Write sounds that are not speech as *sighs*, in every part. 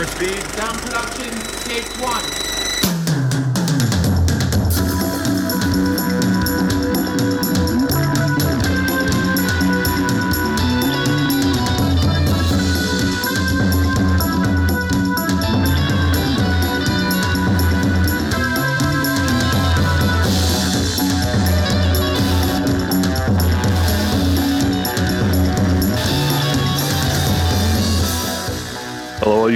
for speed. Sound production, take one.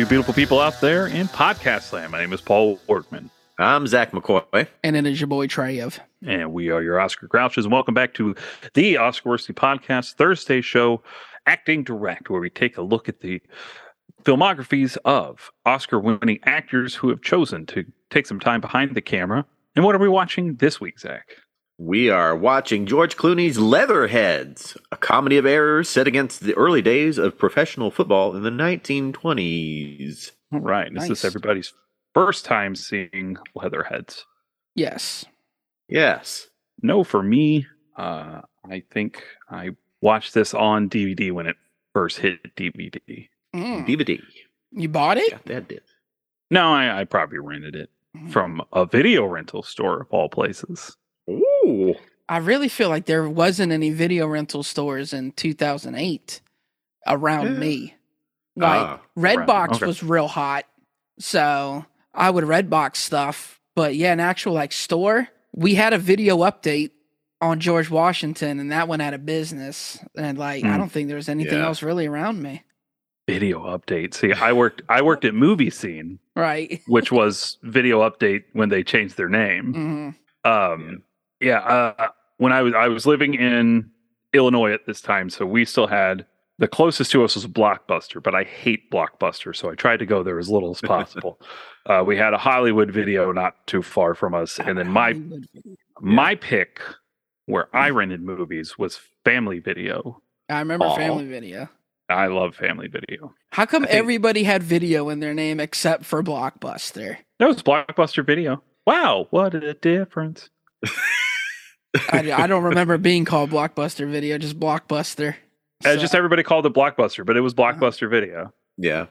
You beautiful people out there in podcast land. My name is Paul Workman, I'm Zach McCoy. And it is your boy Treyev. and we are your Oscar Grouches. And welcome back to the Oscar Worsty Podcast Thursday show, Acting Direct, where we take a look at the filmographies of Oscar winning actors who have chosen to take some time behind the camera. And what are we watching this week, Zach? We are watching George Clooney's Leatherheads, a comedy of errors set against the early days of professional football in the 1920s. All right. Is Nice. this everybody's first time seeing Leatherheads? Yes. Yes. No, for me, uh, I think I watched this on DVD when it first hit DVD. Mm. DVD. You bought it? Got that did. No, I, I probably rented it from a video rental store of all places. Ooh. I really feel like there wasn't any video rental stores in 2008 around Yeah. me. Like Ah, Redbox okay. was real hot, so I would Redbox stuff. But yeah, an actual like store. We had a video update on George Washington, and that went out of business. And like, I Mm. don't think there was anything Yeah. else really around me. Video update. See, I worked I worked at Movie Scene, Right. which was video update when they changed their name. *laughs* hmm Um, yeah, uh, when I was I was living in Illinois at this time, so we still had the closest to us was Blockbuster, but I hate Blockbuster, so I tried to go there as little as possible. *laughs* uh, we had a Hollywood video not too far from us, and then my my pick where I rented movies was Family Video. I remember Aw. Family Video. I love Family Video. How come think- everybody had video in their name except for Blockbuster? That was Blockbuster Video. Wow, what a difference! *laughs* I, I don't remember being called Blockbuster Video, just Blockbuster. Uh, So- just everybody called it Blockbuster, but it was Blockbuster Video. Yeah.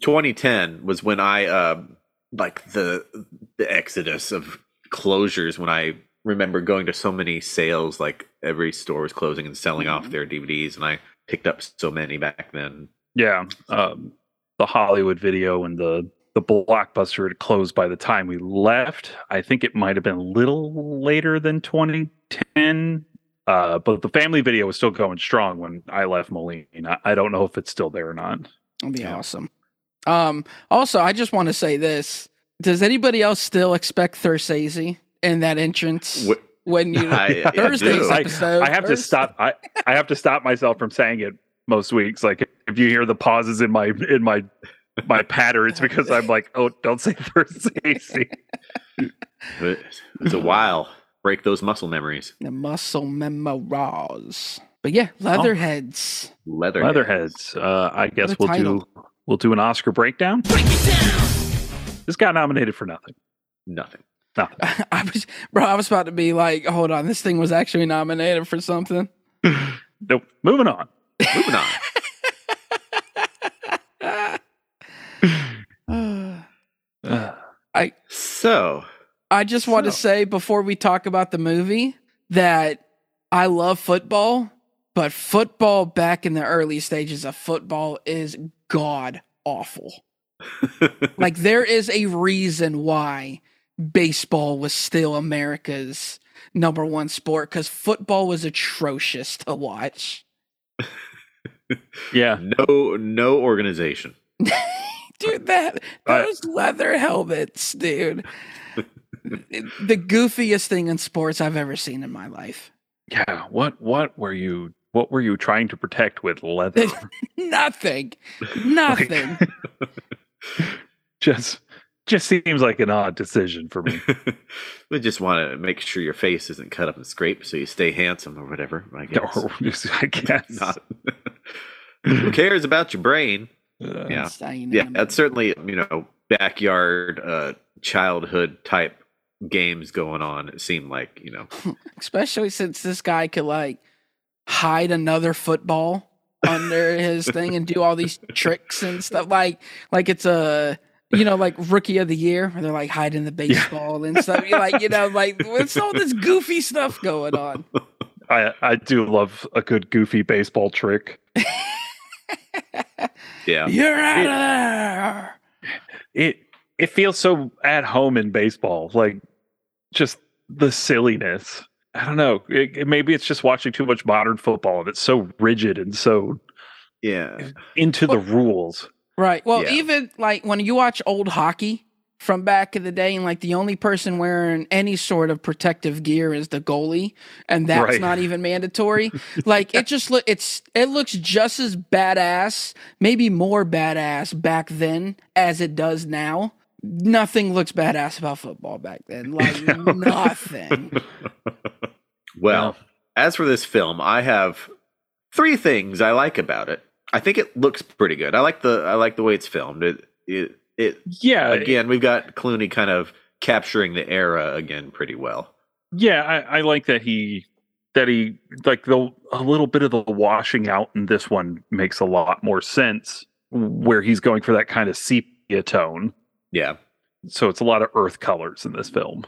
2010 was when I uh like the the exodus of closures when I remember going to so many sales like every store was closing and selling off Mhm. their DVDs and I picked up so many back then. Yeah, um, the Hollywood Video and the the Blockbuster had closed by the time we left. I think it might have been a little later than 2010. Uh, but the family video was still going strong when I left Moline. I, I don't know if it's still there or not. That'd be Yeah. awesome. Um, also, I just want to say this: Does anybody else still expect Thursday in that entrance Wh- when you *laughs* I- I *laughs* Thursday's. I- episode? I have to stop. I, I have to stop myself from saying it most weeks. Like if you hear the pauses in my in my my patter, it's because I'm like, oh, don't say *laughs* first, Thursday. It's a while. Break those muscle memories. the muscle memoirs. But yeah, Leatherheads. Leather. Leatherheads. Uh, I guess we'll do we'll do an Oscar breakdown. This got nominated for nothing. Nothing. Nothing. *laughs* I was, bro. I was about to be like, hold on, this thing was actually nominated for something. *laughs* Nope. Moving on. Moving on. Uh, So, I just want to say before we talk about the movie that I love football, but football back in the early stages of football is god awful. *laughs* Like there is a reason why baseball was still America's number one sport because football was atrocious to watch. yeah. *laughs* no no organization. *laughs* Dude, that I- those leather helmets, dude. *laughs* the goofiest thing in sports I've ever seen in my life. Yeah. What what were you what were you trying to protect with leather? *laughs* Nothing. Nothing. *laughs* just just seems like an odd decision for me. we just want to make sure your face isn't cut up and scraped so you stay handsome or whatever. I guess. Or I guess. Not- Who cares about your brain? Uh, Yeah. Yeah, that's certainly you know backyard uh, childhood type games going on. It seemed like you know. *laughs* especially since this guy could like hide another football under his thing and do all these *laughs* tricks and stuff like like it's a you know like rookie of the year where they're like hiding the *laughs* baseball and stuff. You're like you know like what's all this goofy stuff going on? I I do love a good goofy baseball trick. *laughs* Yeah. You're out of there. It it feels so at home in baseball, like just the silliness. I don't know. It, it- maybe it's just watching too much modern football and it's so rigid and so Yeah. into the rules. Right. Well, Yeah. even like when you watch old hockey from back in the day, and like the only person wearing any sort of protective gear is the goalie, and that's Right. not even mandatory. *laughs* like it just look it's it looks just as badass, maybe more badass back then as it does now. Nothing looks badass about football back then. Like *laughs* nothing. Well, as for this film, I have three things I like about it. I think it looks pretty good. I like the I like the way it's filmed. It it it Yeah, again, we've got Clooney kind of capturing the era again pretty well. yeah. I, I like that he that he like the a little bit of the washing out in this one makes a lot more sense where he's going for that kind of sepia tone. Yeah. So it's a lot of earth colors in this film.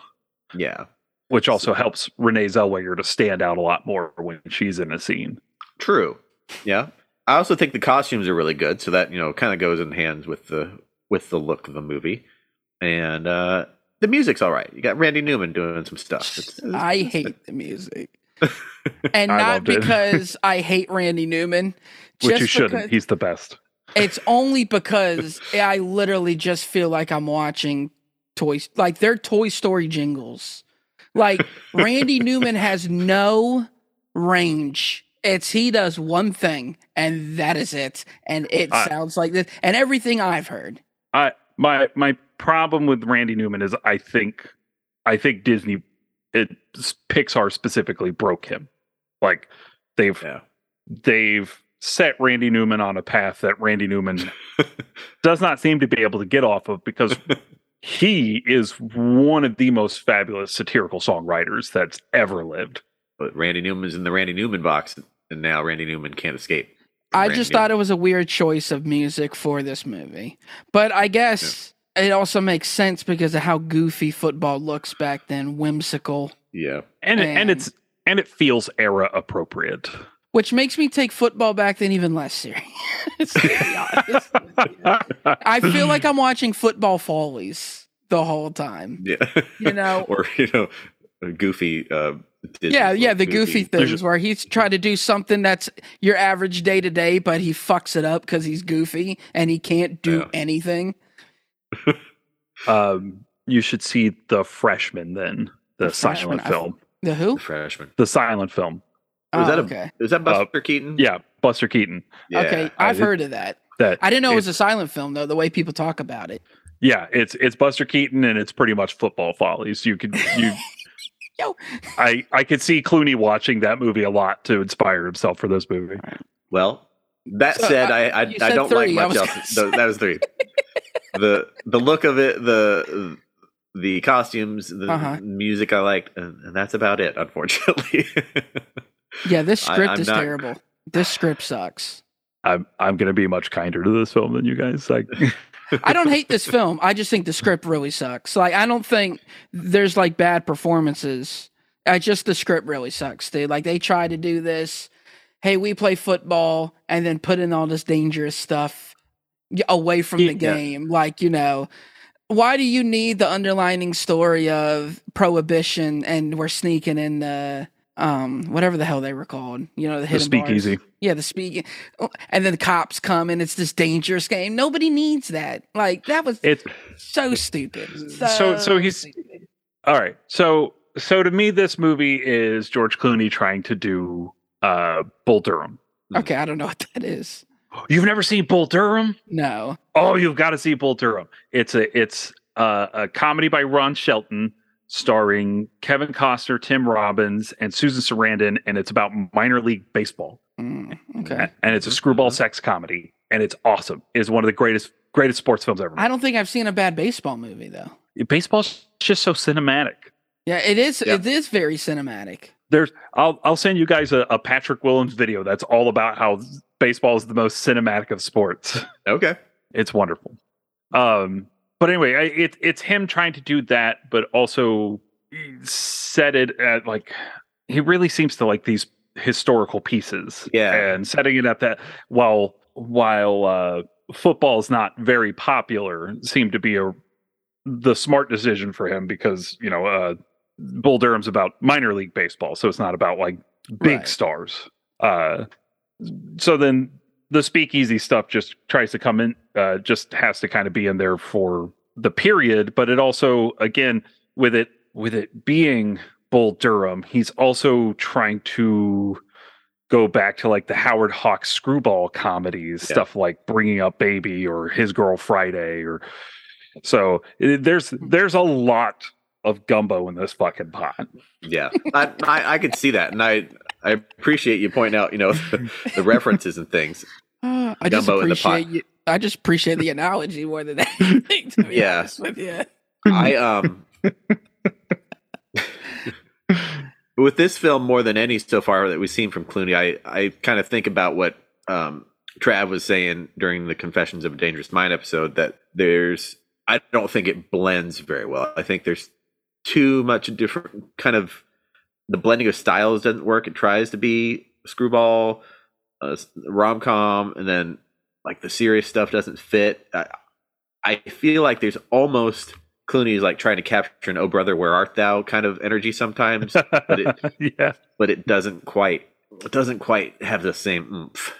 Yeah. which also helps Renee Zellweger to stand out a lot more when she's in a scene. True. Yeah. I also think the costumes are really good, so that, you know, kind of goes in hands with the with the look of the movie. And uh the music's all right. You got Randy Newman doing some stuff. It's- it's- I it's- hate the music. *laughs* And not because I hate Randy Newman. *laughs* Which you shouldn't. He's the best. It's only because I literally just feel like I'm watching toys, like they're Toy Story jingles. Like Randy *laughs* Newman has no range. It's he does one thing and that is it, and it I- sounds like this. And everything I've heard, I my my problem with Randy Newman is I think I think Disney it Pixar specifically broke him. Like they've Yeah. they've set Randy Newman on a path that Randy Newman *laughs* does not seem to be able to get off of because *laughs* he is one of the most fabulous satirical songwriters that's ever lived. But Randy Newman's in the Randy Newman box, and now Randy Newman can't escape. I Randy just thought it was a weird choice of music for this movie. But I guess it also makes sense because of how goofy football looks back then, whimsical. Yeah. And it, and And- it's and it feels era appropriate. which makes me take football back then even less serious. to be honest. *laughs* I feel like I'm watching football follies the whole time. Yeah. You know? *laughs* or, you know, goofy. Uh, Disney yeah, yeah, the goofy There's- things where he's trying to do something that's your average day to day, but he fucks it up because he's goofy and he can't do Yeah. anything. *laughs* um, you should see the freshman then, the, The Freshman, silent I- film, The who? The freshman. the silent film. Was Oh, that a- okay. Is that Buster Keaton? Yeah, Buster Keaton. Yeah. okay, I I've did- heard of that. That I didn't know it was a silent film though. The way people talk about it. Yeah, it's it's Buster Keaton and it's pretty much football follies. You could you *laughs* Yo. I I could see Clooney watching that movie a lot to inspire himself for this movie. Well, that So, said, uh, I I, you I said don't three. like much else. gonna that was three. *laughs* the the look of it, the the costumes, the Uh-huh. music I liked, and, and that's about it. Unfortunately. *laughs* Yeah, this script I'm is not- terrible. This script sucks. I'm I'm gonna be much kinder to this film than you guys. Like I don't hate this film. I just think the script really sucks. Like I don't think there's like bad performances. I just the script really sucks. They like they try to do this. Hey, we play football and then put in all this dangerous stuff away from Yeah. the game. Like, you know, why do you need the underlining story of prohibition and we're sneaking in the um whatever the hell they were called you know the the speakeasy. Yeah, the speaking, and then the cops come and it's this dangerous game. Nobody needs that. Like that was It's so stupid. So- so he's- stupid. all right. So so to me, this movie is George Clooney trying to do uh Bull Durham. okay. I don't know what that is. You've never seen Bull Durham? No. Oh, you've got to see Bull Durham. It's a it's a, a comedy by Ron Shelton, starring Kevin Costner, Tim Robbins, and Susan Sarandon, and it's about minor league baseball. Mm, okay. And it's a screwball sex comedy, and it's awesome. It's one of the greatest greatest sports films ever. I don't think I've seen a bad baseball movie though. Baseball's just so cinematic. Yeah, it is. Yeah. It is very cinematic. There's I'll I'll send you guys a, a Patrick Willems video that's all about how baseball is the most cinematic of sports. Okay. It's wonderful. Um, but anyway, I, it, it's him trying to do that, but also set it at like he really seems to like these historical pieces. Yeah. and setting it up that while while uh, football is not very popular, seemed to be a the smart decision for him because you know uh, Bull Durham's about minor league baseball, so it's not about like big Right. stars. Uh, so then the speakeasy stuff just tries to come in, uh, just has to kind of be in there for the period, but it also, again, with it with it being Bull Durham, he's also trying to go back to like the Howard Hawks screwball comedies, Yeah. stuff like Bringing Up Baby or His Girl Friday, or so it- there's there's a lot of gumbo in this fucking pot. Yeah, I, I I could see that, and I I appreciate you pointing out you know *laughs* the, the references and things. Uh, I just Gumbo in the pot. appreciate you. I just appreciate the analogy more than *laughs* anything. To be Yeah. honest with you. I um *laughs* with this film more than any so far that we've seen from Clooney, I I kind of think about what um Trav was saying during the Confessions of a Dangerous Mind episode that there's I don't think it blends very well. I think there's too much different kind of the blending of styles doesn't work. It tries to be screwball, uh, rom com, and then like the serious stuff doesn't fit. I, I feel like there's almost Clooney is like trying to capture an "Oh brother, where art thou" kind of energy sometimes, but it *laughs* yeah. but it doesn't quite it doesn't quite have the same oomph.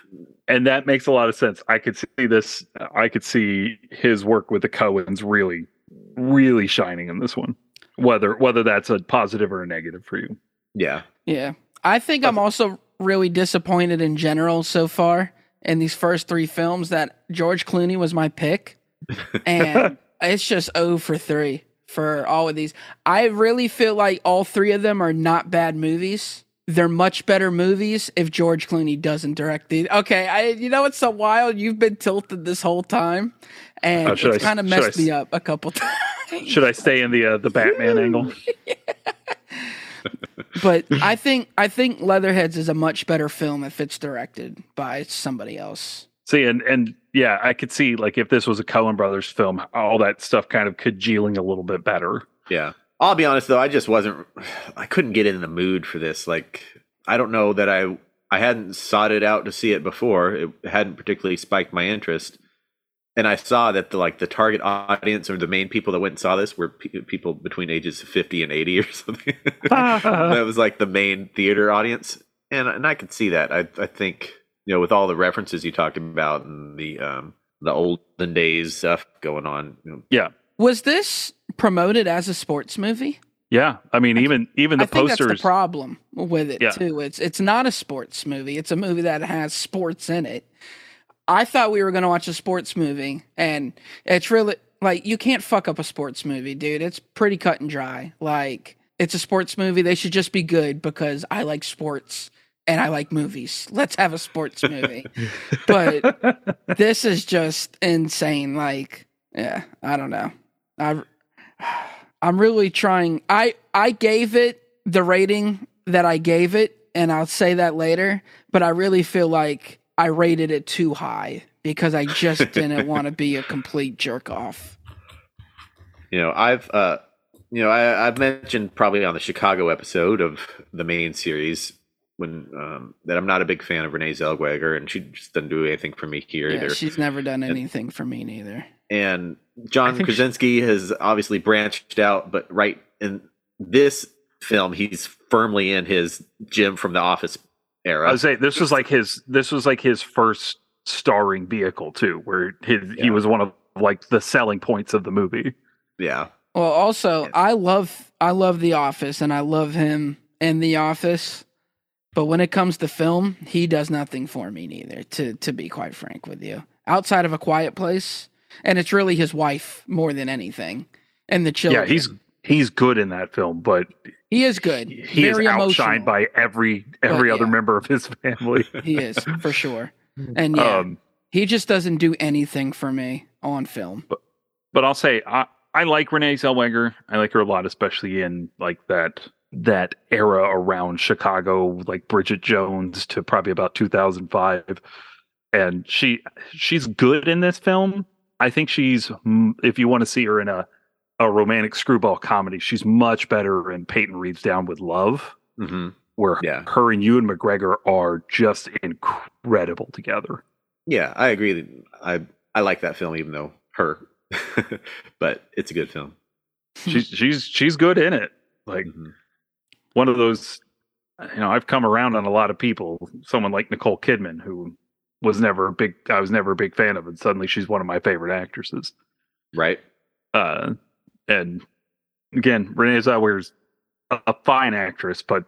and that makes a lot of sense. I could see this. I could see his work with the Coens really, really shining in this one. Whether whether that's a positive or a negative for you. Yeah, Yeah. I think I'm also really disappointed in general so far in these first three films that George Clooney was my pick. *laughs* And it's just 0 for 3 for all of these. I really feel like all three of them are not bad movies. They're much better movies if George Clooney doesn't direct these. Okay, I you know it's so wild. You've been tilted this whole time, and Oh, it's kind of I messed s- me up a couple times. *laughs* Should I stay in the uh, the Batman angle? *laughs* but I think I think Leatherheads is a much better film if it's directed by somebody else. See, and and yeah, I could see like if this was a Coen Brothers film, all that stuff kind of congealing a little bit better. yeah. I'll be honest though, I just wasn't. I couldn't get in the mood for this. Like, I don't know that I I hadn't sought it out to see it before. It hadn't particularly spiked my interest. And I saw that the like the target audience or the main people that went and saw this were pe- people between ages fifty and eighty or *laughs* something. *laughs* that was like the main theater audience, and and I could see that. I I think you know with all the references you talked about and the um the olden days stuff going on. You know, Was this promoted as a sports movie? Yeah, I mean, even even the I think that's posters. the problem with it Yeah. too. It's it's not a sports movie. It's a movie that has sports in it. I thought we were going to watch a sports movie, and it's really like you can't fuck up a sports movie, dude. It's pretty cut and dry. Like it's a sports movie. They should just be good because I like sports and I like movies. Let's have a sports movie. *laughs* but this is just insane. Like, yeah, I don't know. I I'm really trying. I I gave it the rating that I gave it, and I'll say that later. But I really feel like I rated it too high because I just didn't want to be a complete jerk off. you know I've uh you know I I've mentioned probably on the Chicago episode of the main series when um that I'm not a big fan of Renee Zellweger and she just doesn't do anything for me here Yeah, either. she's never done anything for me neither. and John think she- Krasinski has obviously branched out, but right in this film, he's firmly in his Jim from the Office era. I would say this was like his this was like his first starring vehicle too, where his, Yeah. he was one of like the selling points of the movie. yeah, Well, also, Yeah. I love I love The Office, and I love him in The Office. But when it comes to film, he does nothing for me neither. To to be quite frank with you, outside of A Quiet Place, and it's really his wife more than anything, and the children. Yeah, he's he's good in that film, but he is good. he is outshined emotional. by every every But, other yeah. member of his family. *laughs* He is for sure, *laughs* and yeah, Um, he just doesn't do anything for me on film. but I'll say I, I like Renee Zellweger. I like her a lot, especially in like that that era around Chicago, like Bridget Jones to probably about 2005. and she she's good in this film. I think she's if you want to see her in a a romantic screwball comedy, she's much better in Peyton Reed's Down with Love, hmm where Yeah. her and Ewan McGregor are just incredible together. Yeah, I agree. I I like that film, even though her, *laughs* but it's a good film. She's she's she's good in it. Like Mhm. one of those you know i've come around on a lot of people someone like nicole kidman who was never a big i was never a big fan of and suddenly she's one of my favorite actresses Right? uh and again renee zellweger's a, a fine actress but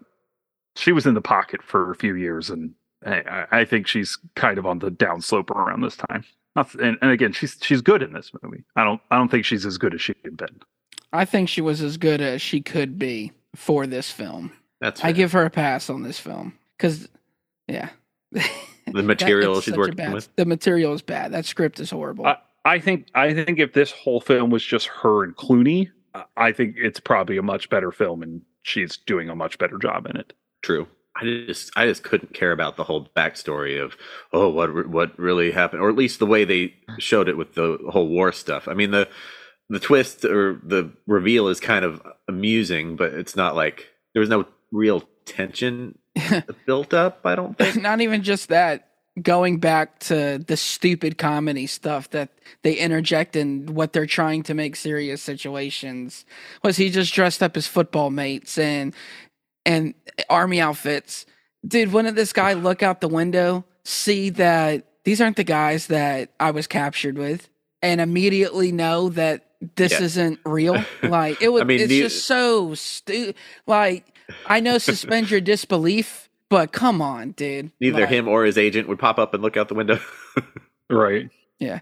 she was in the pocket for a few years and i, I- I think she's kind of on the downslope around this time and, and again she's she's good in this movie i don't i don't think she's as good as she had been I think she was as good as she could be for this film. That's I give her a pass on this film because, yeah, the material *laughs* it's she's working bad- with. The material is bad. That script is horrible. I, I think I think if this whole film was just her and Clooney, I- I think it's probably a much better film, and she's doing a much better job in it. True. I just I just couldn't care about the whole backstory of oh what what really happened, or at least the way they showed it with the whole war stuff. I mean the the twist or the reveal is kind of amusing, but it's not like there was no real tension *laughs* built up. I don't think. Not even just that. Going back to the stupid comedy stuff that they interject in what they're trying to make serious situations. Was he just dressed up as football mates and and army outfits? Dude, wouldn't this guy look out the window, see that these aren't the guys that I was captured with, and immediately know that this Yeah. isn't real? *laughs* Like it would. I mean, it's the- just so stupid. Like I know, suspend your disbelief, but come on, dude. Neither Like, him or his agent would pop up and look out the window. *laughs* Right. Yeah.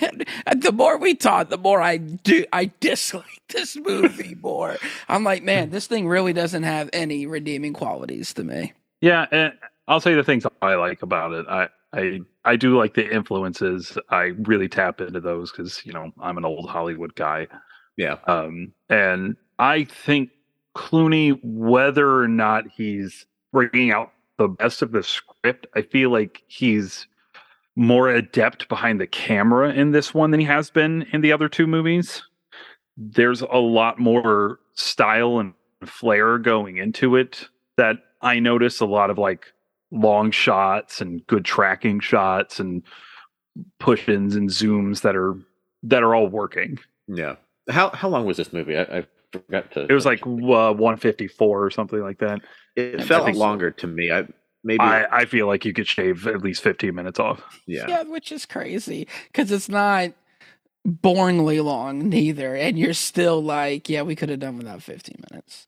And *laughs* the more we talk, the more I do I dislike this movie *laughs* more. I'm like, man, this thing really doesn't have any redeeming qualities to me. Yeah, and I'll say the things I like about it. I I I do like the influences. I really tap into those because you know I'm an old Hollywood guy. yeah. Um, and I think Clooney, whether or not he's bringing out the best of the script, I feel like he's more adept behind the camera in this one than he has been in the other two movies. There's a lot more style and flair going into it that I notice a lot of like long shots and good tracking shots and push-ins and zooms that are that are all working. Yeah. How how long was this movie? I, I forgot to. It was like uh, 154 or something like that. it I felt think so. longer to me. I maybe I, I feel like you could shave at least 15 minutes off. yeah. Yeah, which is crazy because it's not boringly long neither. And you're still like, yeah, we could have done without 15 minutes.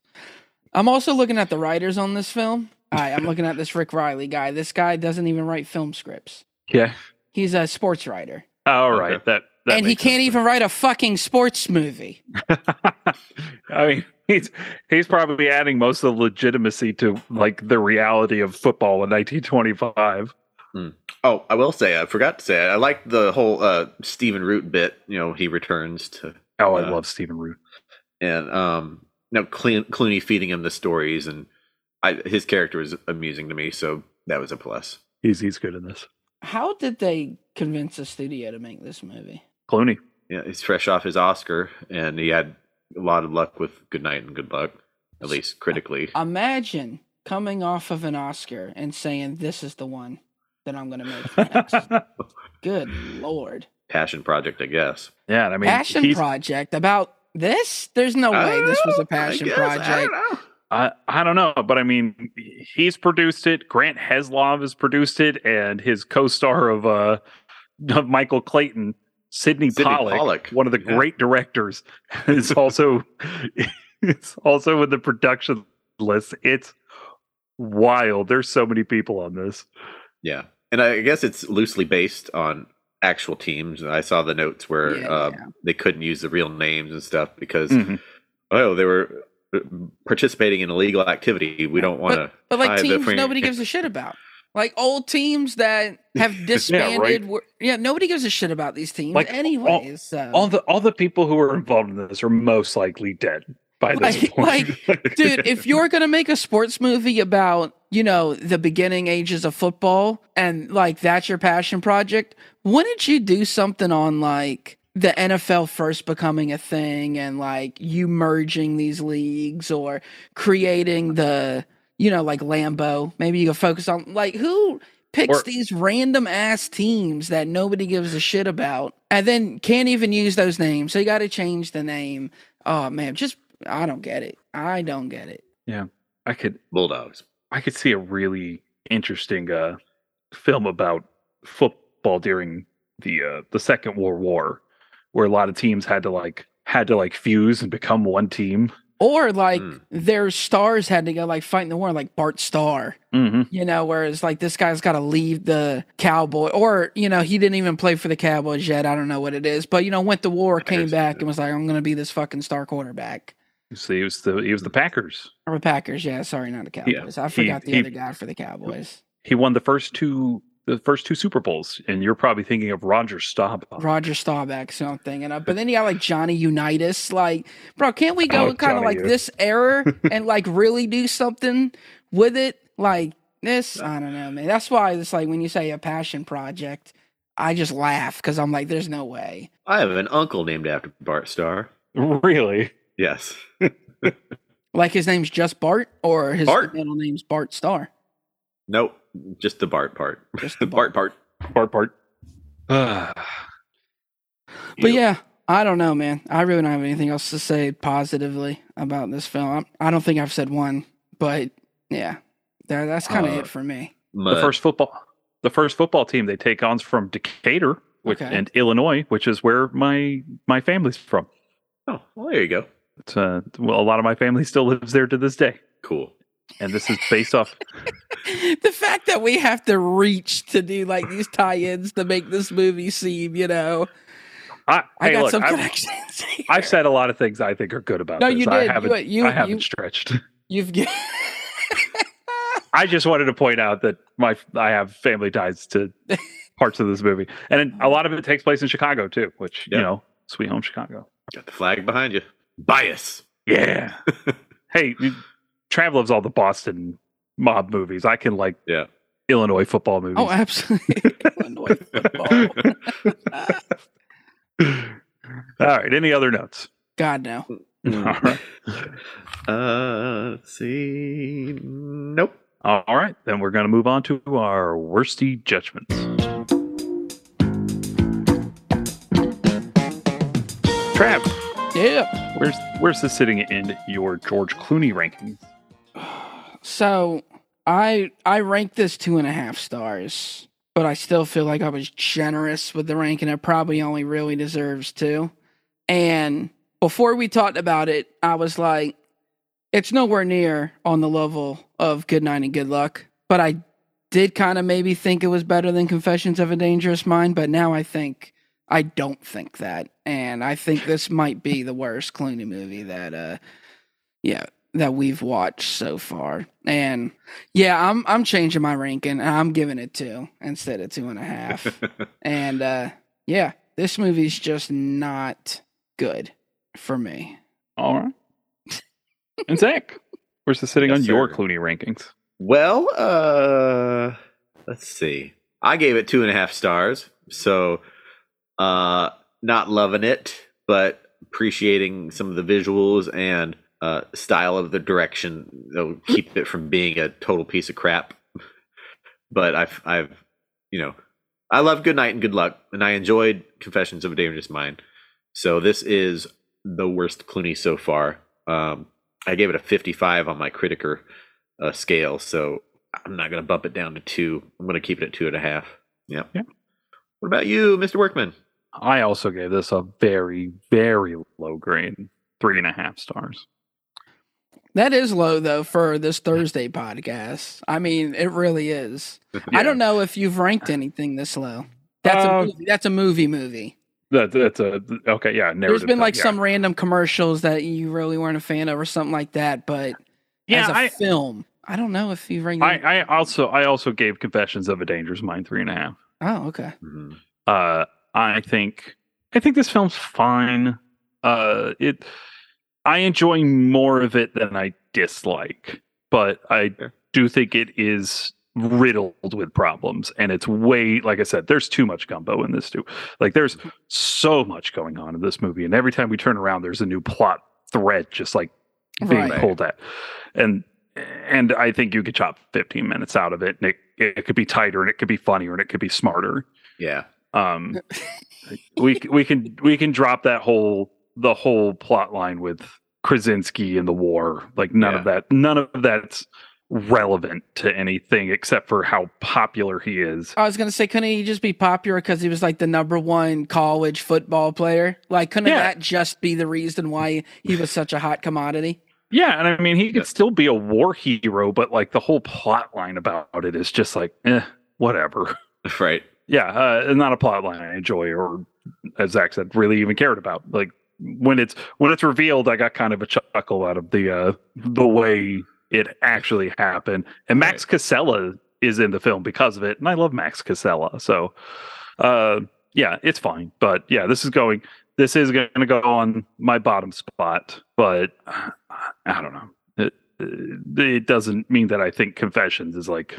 I'm also looking at the writers on this film. All right, I'm *laughs* looking at this Rick Reilly guy. This guy doesn't even write film scripts. Yeah. He's a sports writer. All Okay. right. That, that and he can't sense. even write a fucking sports movie. *laughs* I mean, he's he's probably adding most of the legitimacy to like the reality of football in 1925. Oh, I will say I forgot to say I like the whole uh Stephen Root bit. You know, he returns to Oh, I Uh, love Stephen Root. and um you know Cle- Clooney feeding him the stories and I his character was amusing to me, so that was a plus. He's he's good in this. How did they convince the studio to make this movie? Clooney. Yeah, he's fresh off his Oscar, and he had a lot of luck with Good Night and Good Luck, at least critically. Imagine coming off of an Oscar and saying, This is the one that I'm going to make next. *laughs* Good Lord. Passion project, I guess. yeah, I mean, passion he's, project about this? There's no way this was a passion I guess, I project. don't know. I, I don't know, but I mean, he's produced it. Grant Heslov has produced it, and his co-star of uh of Michael Clayton, Sydney, Sydney Pollack, Pollack, one of the yeah. great directors, *laughs* is also it's also in the production list. It's wild. There's so many people on this. Yeah, and I guess it's loosely based on actual teams. I saw the notes where Yeah, uh, yeah. they couldn't use the real names and stuff because Mhm. oh, they were uh, participating in illegal activity. We don't want to. But like teams nobody gives a shit about. Like old teams that *laughs* have disbanded. were- yeah, nobody gives a shit about these teams Like, all- anyways. so. All the all the people who are involved in this are most likely dead. by this Like- point. Dude, if *laughs* you're gonna make a sports movie about, you know, the beginning ages of football and like that's your passion project, wouldn't you do something on like the NFL first becoming a thing and like you merging these leagues or creating the, you know, like Lambeau? Maybe you could focus on like who picks Or- these random ass teams that nobody gives a shit about and then can't even use those names. So you got to change the name. Oh man, just I don't get it. I don't get it. Yeah. I could Bulldogs. I could see a really interesting uh, film about football during the uh, the Second World War, where a lot of teams had to like had to like fuse and become one team. Or like Mm. their stars had to go like fight in the war, like Bart Starr, Mm-hmm. you know, whereas like this guy's got to leave the cowboy, or you know, he didn't even play for the Cowboys yet. I don't know what it is, but you know, went to war, came back, and was like, I'm gonna be this fucking star quarterback. So he was the he was the Packers. Or the Packers, yeah, sorry, not the Cowboys. I he- forgot the he- other guy for the Cowboys. He won the first two the first two Super Bowls, and you're probably thinking of Roger Staubach. Roger Staubach, something, I'm thinking of. But then you got like *laughs* Johnny Unitas. Like, bro, can't we go Oh, kind of like U. this era *laughs* and like really do something with it? Like this, I don't know, man. That's why it's like when you say a passion project, I just laugh because I'm like, there's no way. I have an uncle named after Bart Starr. Really? Yes. *laughs* Like his name's just Bart, or his Bart. middle name's Bart Starr. Nope. Just the Bart part. Just the *laughs* Bart part. Part part. *sighs* But yeah, I don't know, man. I really don't have anything else to say positively about this film. I don't think I've said one, but yeah, that, that's kind of Uh, it for me. the first football the first football team they take on's from Decatur, which Okay. and Illinois, which is where my my family's from. Oh, well, there you go. It's, uh, well, a lot of my family still lives there to this day, Cool. and this is based off. *laughs* *laughs* the fact that we have to reach to do like these tie-ins to make this movie seem, you know, I, I hey, got look, some I've, connections. *laughs* here. I've said a lot of things I think are good about No, this. you did. You- haven't, you- I haven't you- stretched. You've get *laughs* I just wanted to point out that my I have family ties to parts of this movie, and a lot of it takes place in Chicago too, which Yeah. you know, sweet home Chicago. Got the flag behind you. Bias. Yeah. hey, you- Trav loves all the Boston mob movies. I can like Yeah. Illinois football movies. oh, absolutely. *laughs* Illinois football. *laughs* all right. Any other notes? God no. *laughs* All right. Uh, let's see. Nope. All right. Then we're going to move on to our worsty judgments. Trav, Yeah. where's where's this sitting in your George Clooney rankings? *sighs* *sighs* *sighs* So I I rank this two and a half stars, but I still feel like I was generous with the ranking. And it probably only really deserves two. And before we talked about it, I was like, it's nowhere near on the level of Good Night and Good Luck. But I did kind of maybe think it was better than Confessions of a Dangerous Mind. But now I think I don't think that, and I think this might be the worst Clooney movie that, uh, yeah, that we've watched so far. And yeah, I'm I'm changing my ranking. and I'm giving it two instead of two and a half. *laughs* and uh, yeah, this movie's just not good for me. All right. *laughs* And Zach, where's this sitting Yes, on your sir. Clooney rankings? Well, uh, let's see. I gave it two and a half stars. So, uh, not loving it, but appreciating some of the visuals and uh, style of the direction. They'll keep it from being a total piece of crap. But I've, I've, you know, I love Good Night and Good Luck, and I enjoyed Confessions of a Dangerous Mind. So this is the worst Clooney so far. Um, I gave it a 55 on my Criticker uh, scale, so I'm not going to bump it down to two. I'm going to keep it at two and a half. Yep. Yeah. What about you, Mr. Workman? I also gave this a very, very low grade, three and a half stars. That is low though for this Thursday podcast. I mean, it really is. *laughs* I don't know if you've ranked anything this low. That's a Uh, movie. That's a movie movie. That, that's a okay, yeah. There's been thing, like yeah. some random commercials that you really weren't a fan of or something like that, but Yeah, as a I, film, I don't know if you ranked. I, I also, I also gave Confessions of a Dangerous Mind three and a half. oh, okay. Mhm. Uh, I think, I think this film's fine. Uh, it, I enjoy more of it than I dislike, but I Fair. do think it is riddled with problems and it's way like I said there's too much gumbo in this too. Like there's so much going on in this movie and every time we turn around there's a new plot thread just like being Right. pulled at. And and I think you could chop 15 minutes out of it and it, it could be tighter and it could be funnier and it could be smarter. Yeah. Um *laughs* we we can we can drop that whole the whole plot line with Krasinski and the war. Like none of that none of that's relevant to anything except for how popular he is. I was gonna say, couldn't he just be popular because he was like the number one college football player? Like, couldn't Yeah. that just be the reason why he was such a hot commodity? Yeah, and I mean he could still be a war hero, but like the whole plot line about it is just like eh, whatever. Right. yeah, uh, not a plot line I enjoy or as Zach said, really even cared about. Like when it's when it's revealed, I got kind of a chuckle out of the uh the way it actually happened. And Max Casella is in the film because of it, and I love Max Casella. So uh yeah, it's fine. But yeah, this is going this is gonna go on my bottom spot, but uh, I don't know. It, it doesn't mean that I think Confessions is like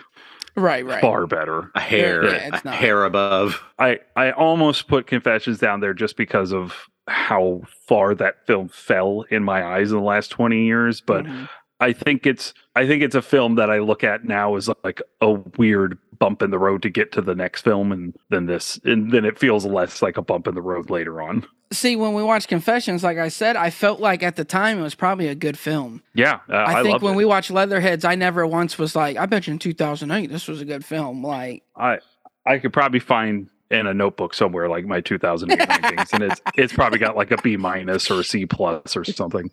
Right, right. far better. A hair, Yeah, it's a hair above. I I almost put Confessions down there just because of how far that film fell in my eyes in the last 20 years, but Mhm. I think it's I think it's a film that I look at now as like a weird bump in the road to get to the next film and then this and then it feels less like a bump in the road later on. see, when we watched Confessions, like I said, I felt like at the time it was probably a good film. Yeah, uh, I, I, think loved when it. we watched Leatherheads, I never once was like, I bet you in 2008 this was a good film. Like, I I could probably find in a notebook somewhere like my 2008 rankings and it's it's probably got like a B minus or a C plus or something.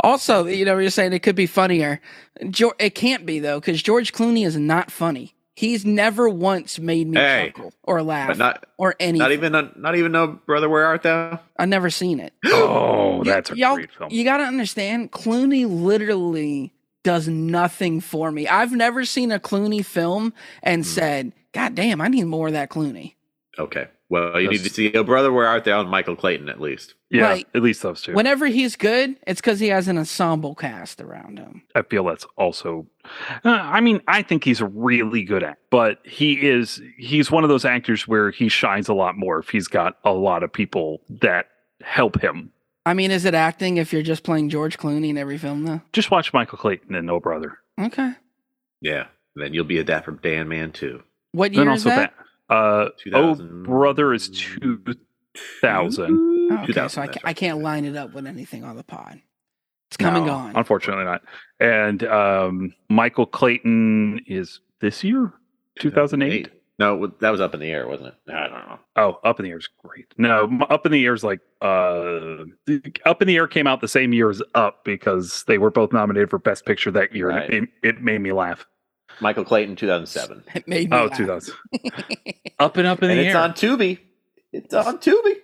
Also, you know, you're saying it could be funnier. Geor it can't be though, because George Clooney is not funny. He's never once made me Hey. chuckle or laugh not or anything. not even a, not even no brother where art thou? I've never seen it. *gasps* Oh, that's a y'all- great film. You got to understand, Clooney literally does nothing for me. I've never seen a Clooney film and Hmm. said, God damn, I need more of that Clooney. Okay. Well, you need to see a brother where art thou and Michael Clayton at least. Yeah, Like, at least those two. Whenever he's good, it's because he has an ensemble cast around him. I feel that's also. Uh, I mean, I think he's a really good at, but he is he's one of those actors where he shines a lot more if he's got a lot of people that help him. I mean, is it acting if you're just playing George Clooney in every film, though? Just watch Michael Clayton and No Brother. Okay. Yeah. then you'll be a dapper Dan man too. What Then year is also that? that. Uh, oh, brother is two thousand. Oh, okay, so I, 2000, ca- I can't line it up with anything on the pod. It's come and No, gone. Unfortunately, not. And um, Michael Clayton is this year, two thousand eight. No, that was up in the air, wasn't it? I don't know. Oh, Up in the Air is great. No, Up in the Air is like uh, Up in the Air came out the same year as Up because they were both nominated for Best Picture that year. Right. And it, it made me laugh. Michael Clayton, 2007. *laughs* It made me Oh, laugh. 2000. *laughs* Up and Up in and the it's Air. It's on Tubi. It's on Tubi.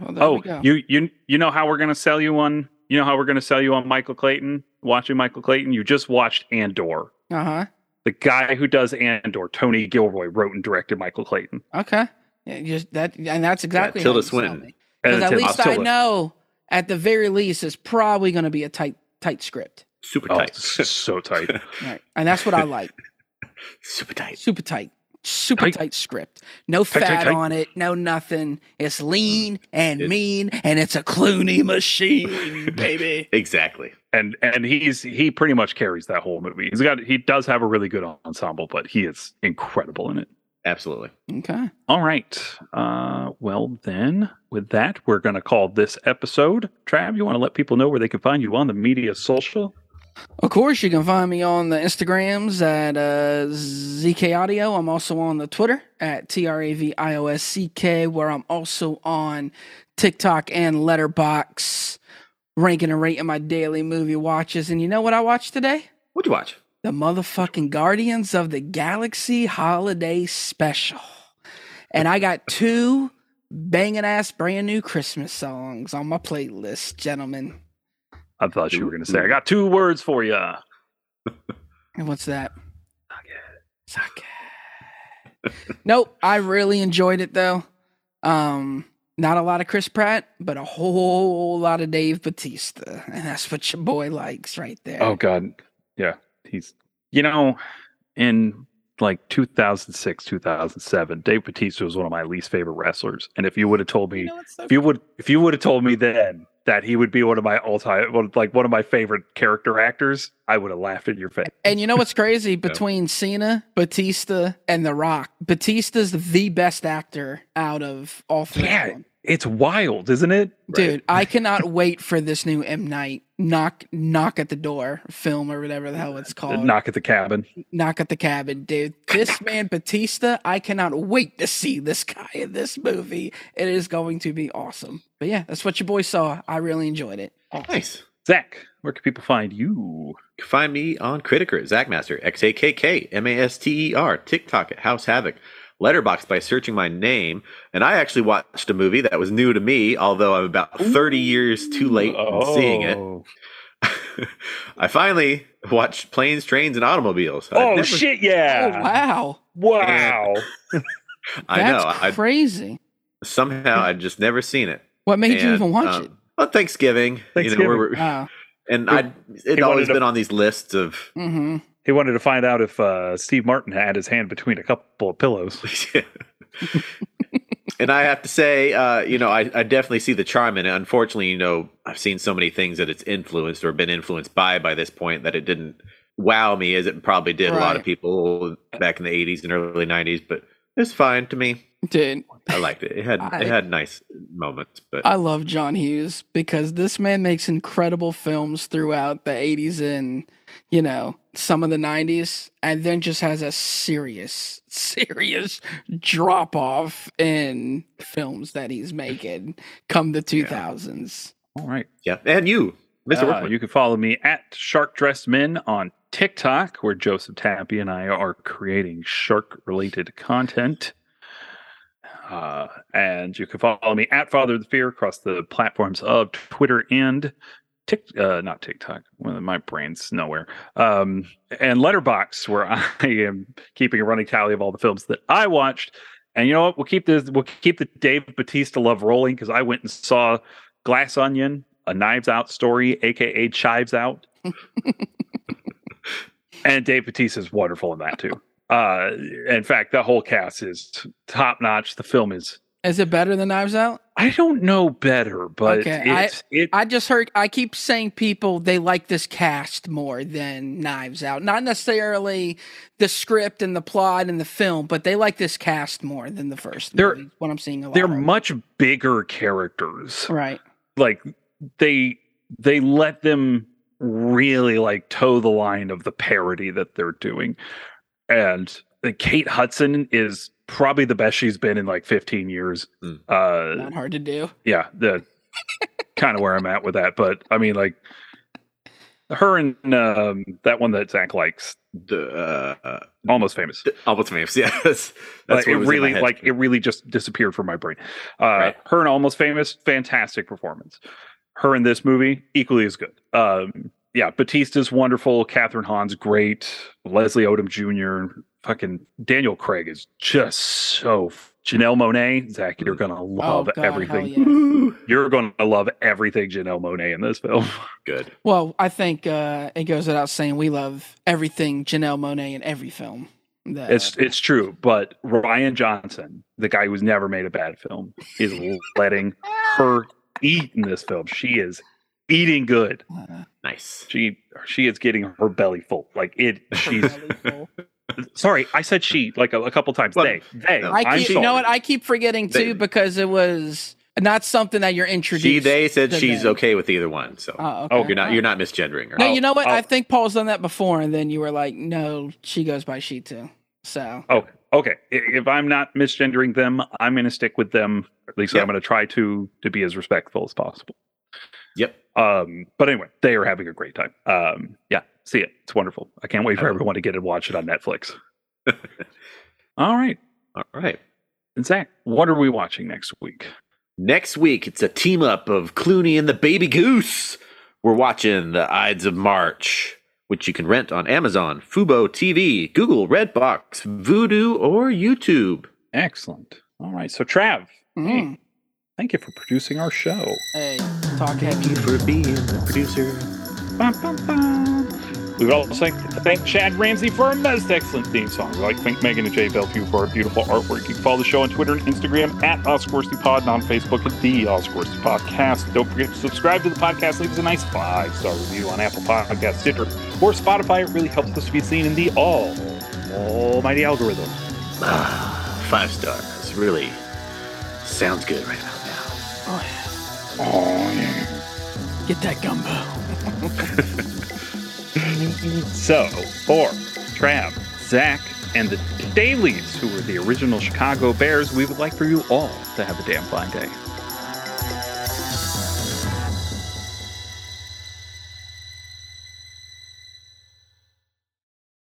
Well, there oh, we go. you you you know how we're gonna sell you on you know how we're gonna sell you on Michael Clayton? Watching Michael Clayton, you just watched Andor. Uh huh. The guy who does Andor, Tony Gilroy, wrote and directed Michael Clayton. Okay. Yeah, just that, and that's exactly Tilda how Swinton. Because at least I know, at the very least, it's probably going to be a tight, tight script. Super Oh, tight. so tight. *laughs* Right. And that's what I like. Super tight. Super tight. Super Tight. tight, script. No Tight, tight, fat tight. on it. No nothing. It's lean and It- mean, and it's a Clooney machine, *laughs* baby. Exactly. and and he's he pretty much carries that whole movie. He's got he does have a really good ensemble, but he is incredible in it. Absolutely. Okay. All right. Uh, well then, with that, we're gonna call this episode. Trav, you want to let people know where they can find you on the media social? Of course, you can find me on the Instagrams at uh, ZK Audio. I'm also on the Twitter at T R A V I O S C K, where I'm also on TikTok and Letterboxd, ranking and rating my daily movie watches. And you know what I watched today? What'd you watch? The motherfucking Guardians of the Galaxy Holiday Special. And I got two banging ass brand new Christmas songs on my playlist, gentlemen. I thought you were gonna say I got two words for you. *laughs* And what's that? Sake. nope, I really enjoyed it though. Um, Not a lot of Chris Pratt, but a whole lot of Dave Batista. And that's what your boy likes right there. Oh God, yeah, he's you know, in like 2006, 2007, Dave Batista was one of my least favorite wrestlers. And if you would have told me, You know so if you would, if you would have told me then that he would be one of my all time, like one of my favorite character actors, I would have laughed in your face. And you know what's crazy? *laughs* Between Cena, Batista, and The Rock, Batista's the best actor out of all three Yeah. It's wild, isn't it? Dude, I *laughs* cannot wait for this new M Night knock knock at the door film or whatever the hell it's called. Knock at the cabin. knock at the cabin, dude. This man Batista, I cannot wait to see this guy in this movie. It is going to be awesome. But yeah, that's what your boy saw. I really enjoyed it. Nice. Zach, where can people find you? You can find me on Criticker, Zachmaster, X A K K M A S T E R, TikTok at House Havoc, Letterboxd by searching my name. And I actually watched a movie that was new to me, although I'm about 30 years too late in seeing it. Oh. *laughs* I finally watched Planes, Trains, and Automobiles. Oh never- shit! Oh Yeah. wow. Wow. *laughs* I know. That's I crazy. somehow I'd just never seen it. What made you even watch um, it? Well, Thanksgiving. You know, Thanksgiving. we're, Oh. and I it always wanted to- been on these lists of hmm He wanted to find out if uh, Steve Martin had his hand between a couple of pillows. *laughs* and I have to say, uh, you know, I, I definitely see the charm in it. Unfortunately, you know, I've seen so many things that it's influenced or been influenced by by this point that it didn't wow me as it probably did a lot of people back in the 80s and early 90s. But it's fine to me. Dude, I liked it. It had *laughs* I- it had nice moments, but I love John Hughes because this man makes incredible films throughout the 80s and, you know, some of the 90s, and then just has a serious, *laughs* serious drop off in films that he's making come the 2000s. All right. yeah. And you, Mr. Uh, Workman. you can follow me at Shark Dressed Men on TikTok, where Joseph Tappy and I are creating shark related content. Uh, and you can follow me at Father of the Fear across the platforms of Twitter and Tik, uh, not TikTok. Well, my brain's nowhere. Um, and Letterboxd, where *laughs* I am keeping a running tally of all the films that I watched. And you know what? We'll keep this. We'll keep the Dave Batista love rolling because I went and saw Glass Onion, a Knives Out story, aka Chives Out. *laughs* and Dave Batista is wonderful in that too. Uh, in fact, the whole cast is top notch. The film is. Is it better than Knives Out? I don't know better, but Okay, I- it. I just heard, I keep saying people, they like this cast more than Knives Out. Not necessarily the script and the plot and the film, but they like this cast more than the first. They're- movie, what I'm seeing a lot they're much bigger characters. Right. Like they they let them really like toe the line of the parody that they're doing. And Kate Hudson is probably the best she's been in like 15 years. Mm. Uh Not hard to do. yeah, the *laughs* kind of where I'm at with that. But I mean, like her and um, that one that Zach likes, the uh, almost famous. almost famous. *laughs* Yes, that's But what it was really, like, it really just disappeared from my brain. Uh, Right. Her and almost famous, fantastic performance. Her in this movie, equally as good. Um, yeah, Batista's wonderful. Kathryn Hahn's great. Leslie Odom Jr. Fucking Daniel Craig is just so. Janelle Monáe, Zach, you're gonna love oh, God, everything. Yeah. You're going to love everything Janelle Monáe in this film. *laughs* good. Well, I think uh, it goes without saying we love everything Janelle Monáe in every film. that- It's it's true, but Rian Johnson, the guy who's never made a bad film, is letting her eat in this film. She is eating good. uh, Nice. She she is getting her belly full. Like it. She's *laughs* sorry. I said she like a, a couple times. Well, they they. no, I keep, you know what? I keep forgetting too They- because it was not something that you're introduced. She they said to she's them. okay with either one, so Oh, okay. Oh, you're not you're not misgendering her. No, you know what? I'll- I think Paul's done that before, and then you were like, "No, she goes by she too." So Oh, okay. If I'm not misgendering them, I'm going to stick with them. At least Yeah. I'm going to try to to be as respectful as possible. Yep. Um, but anyway, they are having a great time. Um, yeah, see it. It's wonderful. I can't wait for everyone to get and watch it on Netflix. *laughs* All right. All right. And Zach, what are we watching next week? Next week, it's a team up of Clooney and the Baby Goose. We're watching The Ides of March, which you can rent on Amazon, Fubo TV, Google, Redbox, Vudu, or YouTube. Excellent. All right. So Trav, mm. Thank you for producing our show. Hey, talk Thank heavy. you for being the producer. Bum, bum, bum. We would also like to thank Chad Ramsey for our most excellent theme song. We'd like to thank Megan and Jay Belview for our beautiful artwork. You can follow the show on Twitter and Instagram at OscorstyPod and on Facebook at The Oscorsty Podcast. Don't forget to subscribe to the podcast. Leave us a nice five-star review on Apple Podcasts, Stitcher, or Spotify. It really helps us to be seen in the all almighty algorithm. Ah, five stars. Really sounds good right now. Oh, yeah. Oh, yeah. Get that gumbo. *laughs* So, for Trav, Zach, and the Staleys, who were the original Chicago Bears, we would like for you all to have a damn fine day.